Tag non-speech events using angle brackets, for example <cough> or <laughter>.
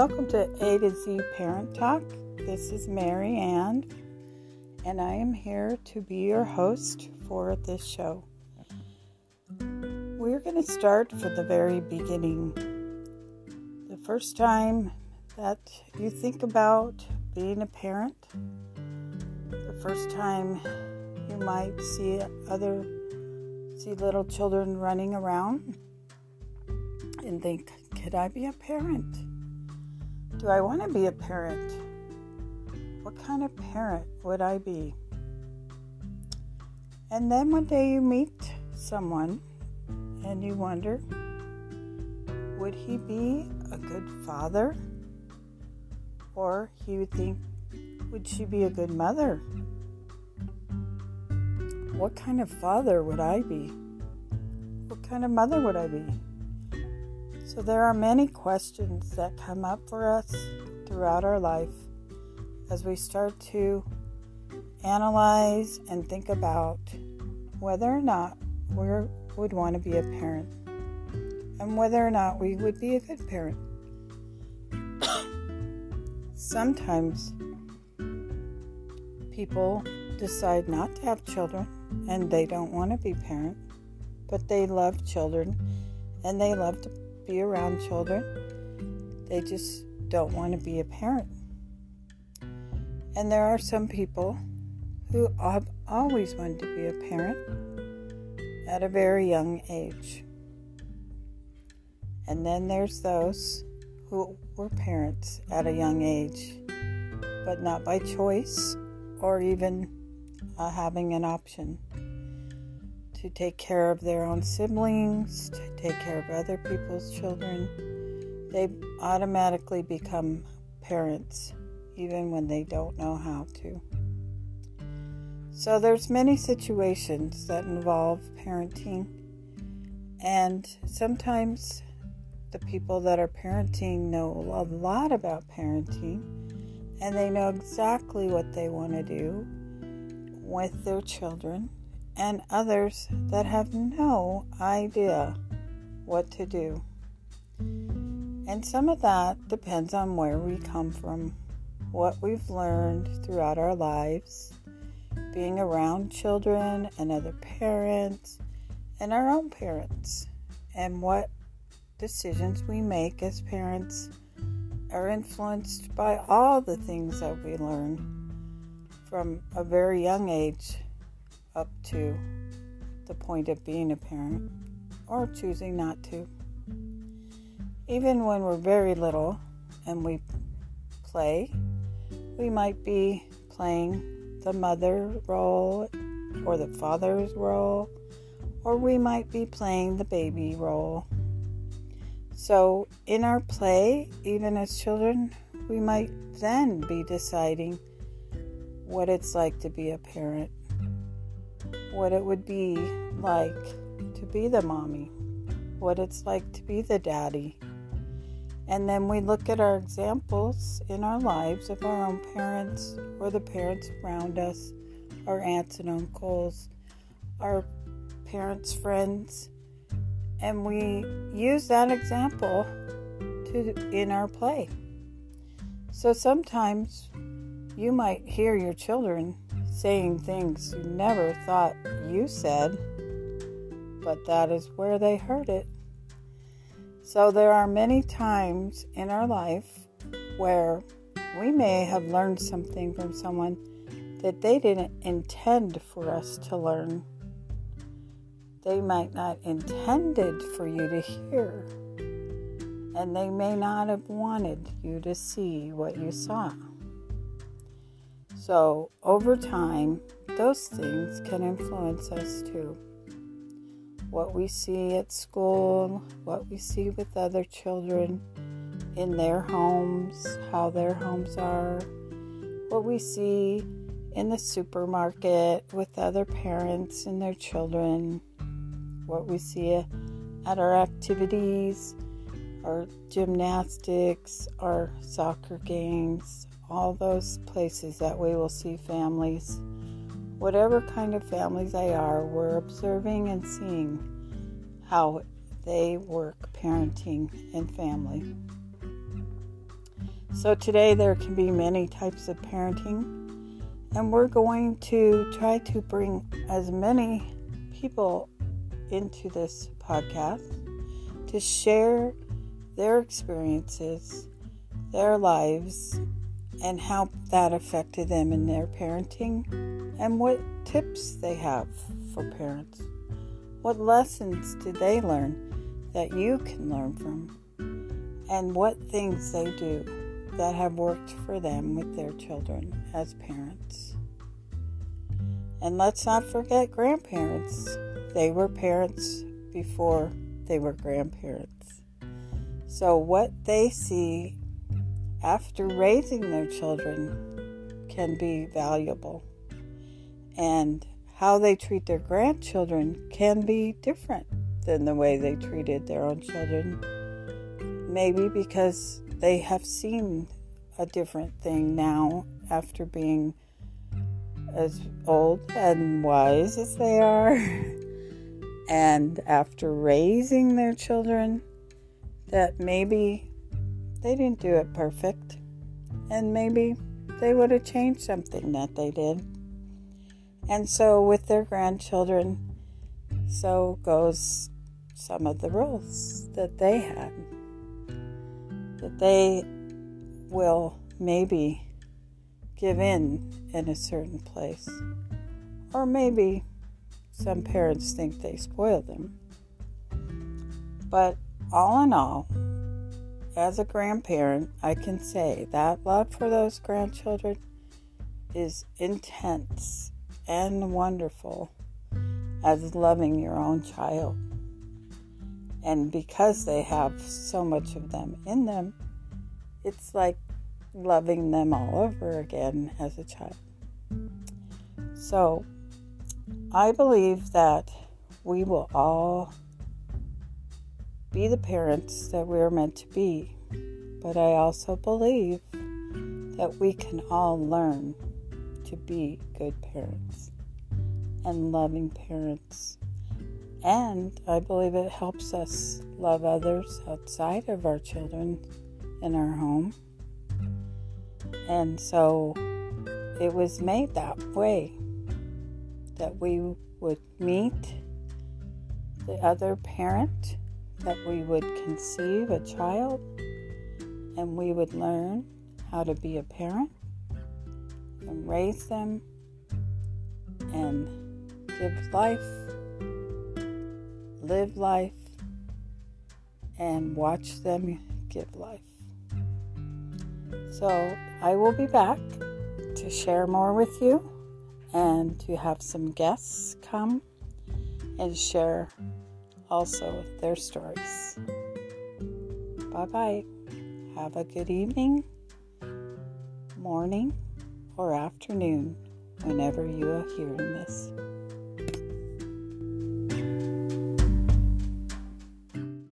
Welcome to A to Z Parent Talk. This is Mary Ann, and I am here to be your host for this show. We're going to start from the very beginning. The first time that you think about being a parent, the first time you might see other see little children running around and think, could I be a parent? Do I want to be a parent? What kind of parent would I be? And then one day you meet someone and you wonder, would he be a good father? Or you would think, would she be a good mother? What kind of father would I be? What kind of mother would I be? So, there are many questions that come up for us throughout our life as we start to analyze and think about whether or not we would want to be a parent and whether or not we would be a good parent. <coughs> Sometimes people decide not to have children and they don't want to be parent, but they love children and they love to be around children. They just don't want to be a parent. And there are some people who have always wanted to be a parent at a very young age. And then there's those who were parents at a young age, but not by choice or even uh, having an option to take care of their own siblings, to take care of other people's children. They automatically become parents even when they don't know how to. So there's many situations that involve parenting and sometimes the people that are parenting know a lot about parenting and they know exactly what they want to do with their children and others that have no idea what to do. And some of that depends on where we come from, what we've learned throughout our lives, being around children and other parents and our own parents, and what decisions we make as parents are influenced by all the things that we learn from a very young age up to the point of being a parent or choosing not to. Even when we're very little and we play, we might be playing the mother role or the father's role, or we might be playing the baby role. So, in our play, even as children, we might then be deciding what it's like to be a parent what it would be like to be the mommy, what it's like to be the daddy. And then we look at our examples in our lives of our own parents or the parents around us, our aunts and uncles, our parents' friends, and we use that example to in our play. So sometimes you might hear your children saying things you never thought you said, but that is where they heard it. So there are many times in our life where we may have learned something from someone that they didn't intend for us to learn. They might not intended for you to hear, and they may not have wanted you to see what you saw. So, over time, those things can influence us too. What we see at school, what we see with other children in their homes, how their homes are, what we see in the supermarket with other parents and their children, what we see at our activities, our gymnastics, our soccer games, all those places that we will see families, whatever kind of families they are, we're observing and seeing how they work parenting and family. So, today there can be many types of parenting, and we're going to try to bring as many people into this podcast to share their experiences, their lives, and how that affected them in their parenting, and what tips they have for parents. What lessons did they learn that you can learn from? And what things they do that have worked for them with their children as parents. And let's not forget grandparents. They were parents before they were grandparents. So, what they see after raising their children can be valuable. And how they treat their grandchildren can be different than the way they treated their own children. Maybe because they have seen a different thing now after being as old and wise as they are, <laughs> and after raising their children, that maybe they didn't do it perfect, and maybe they would have changed something that they did. And so, with their grandchildren, so goes some of the rules that they had. That they will maybe give in in a certain place. Or maybe some parents think they spoil them. But all in all, as a grandparent, I can say that love for those grandchildren is intense and wonderful as loving your own child. And because they have so much of them in them, it's like loving them all over again as a child. So, I believe that we will all be the parents that we're meant to be, but I also believe that we can all learn to be good parents and loving parents. And I believe it helps us love others outside of our children in our home. And so it was made that way that we would meet the other parent, that we would conceive a child, and we would learn how to be a parent and raise them and give life, live life, and watch them give life. So I will be back to share more with you and to have some guests come and share also their stories. Bye bye. Have a good evening, morning, or afternoon whenever you are hearing this.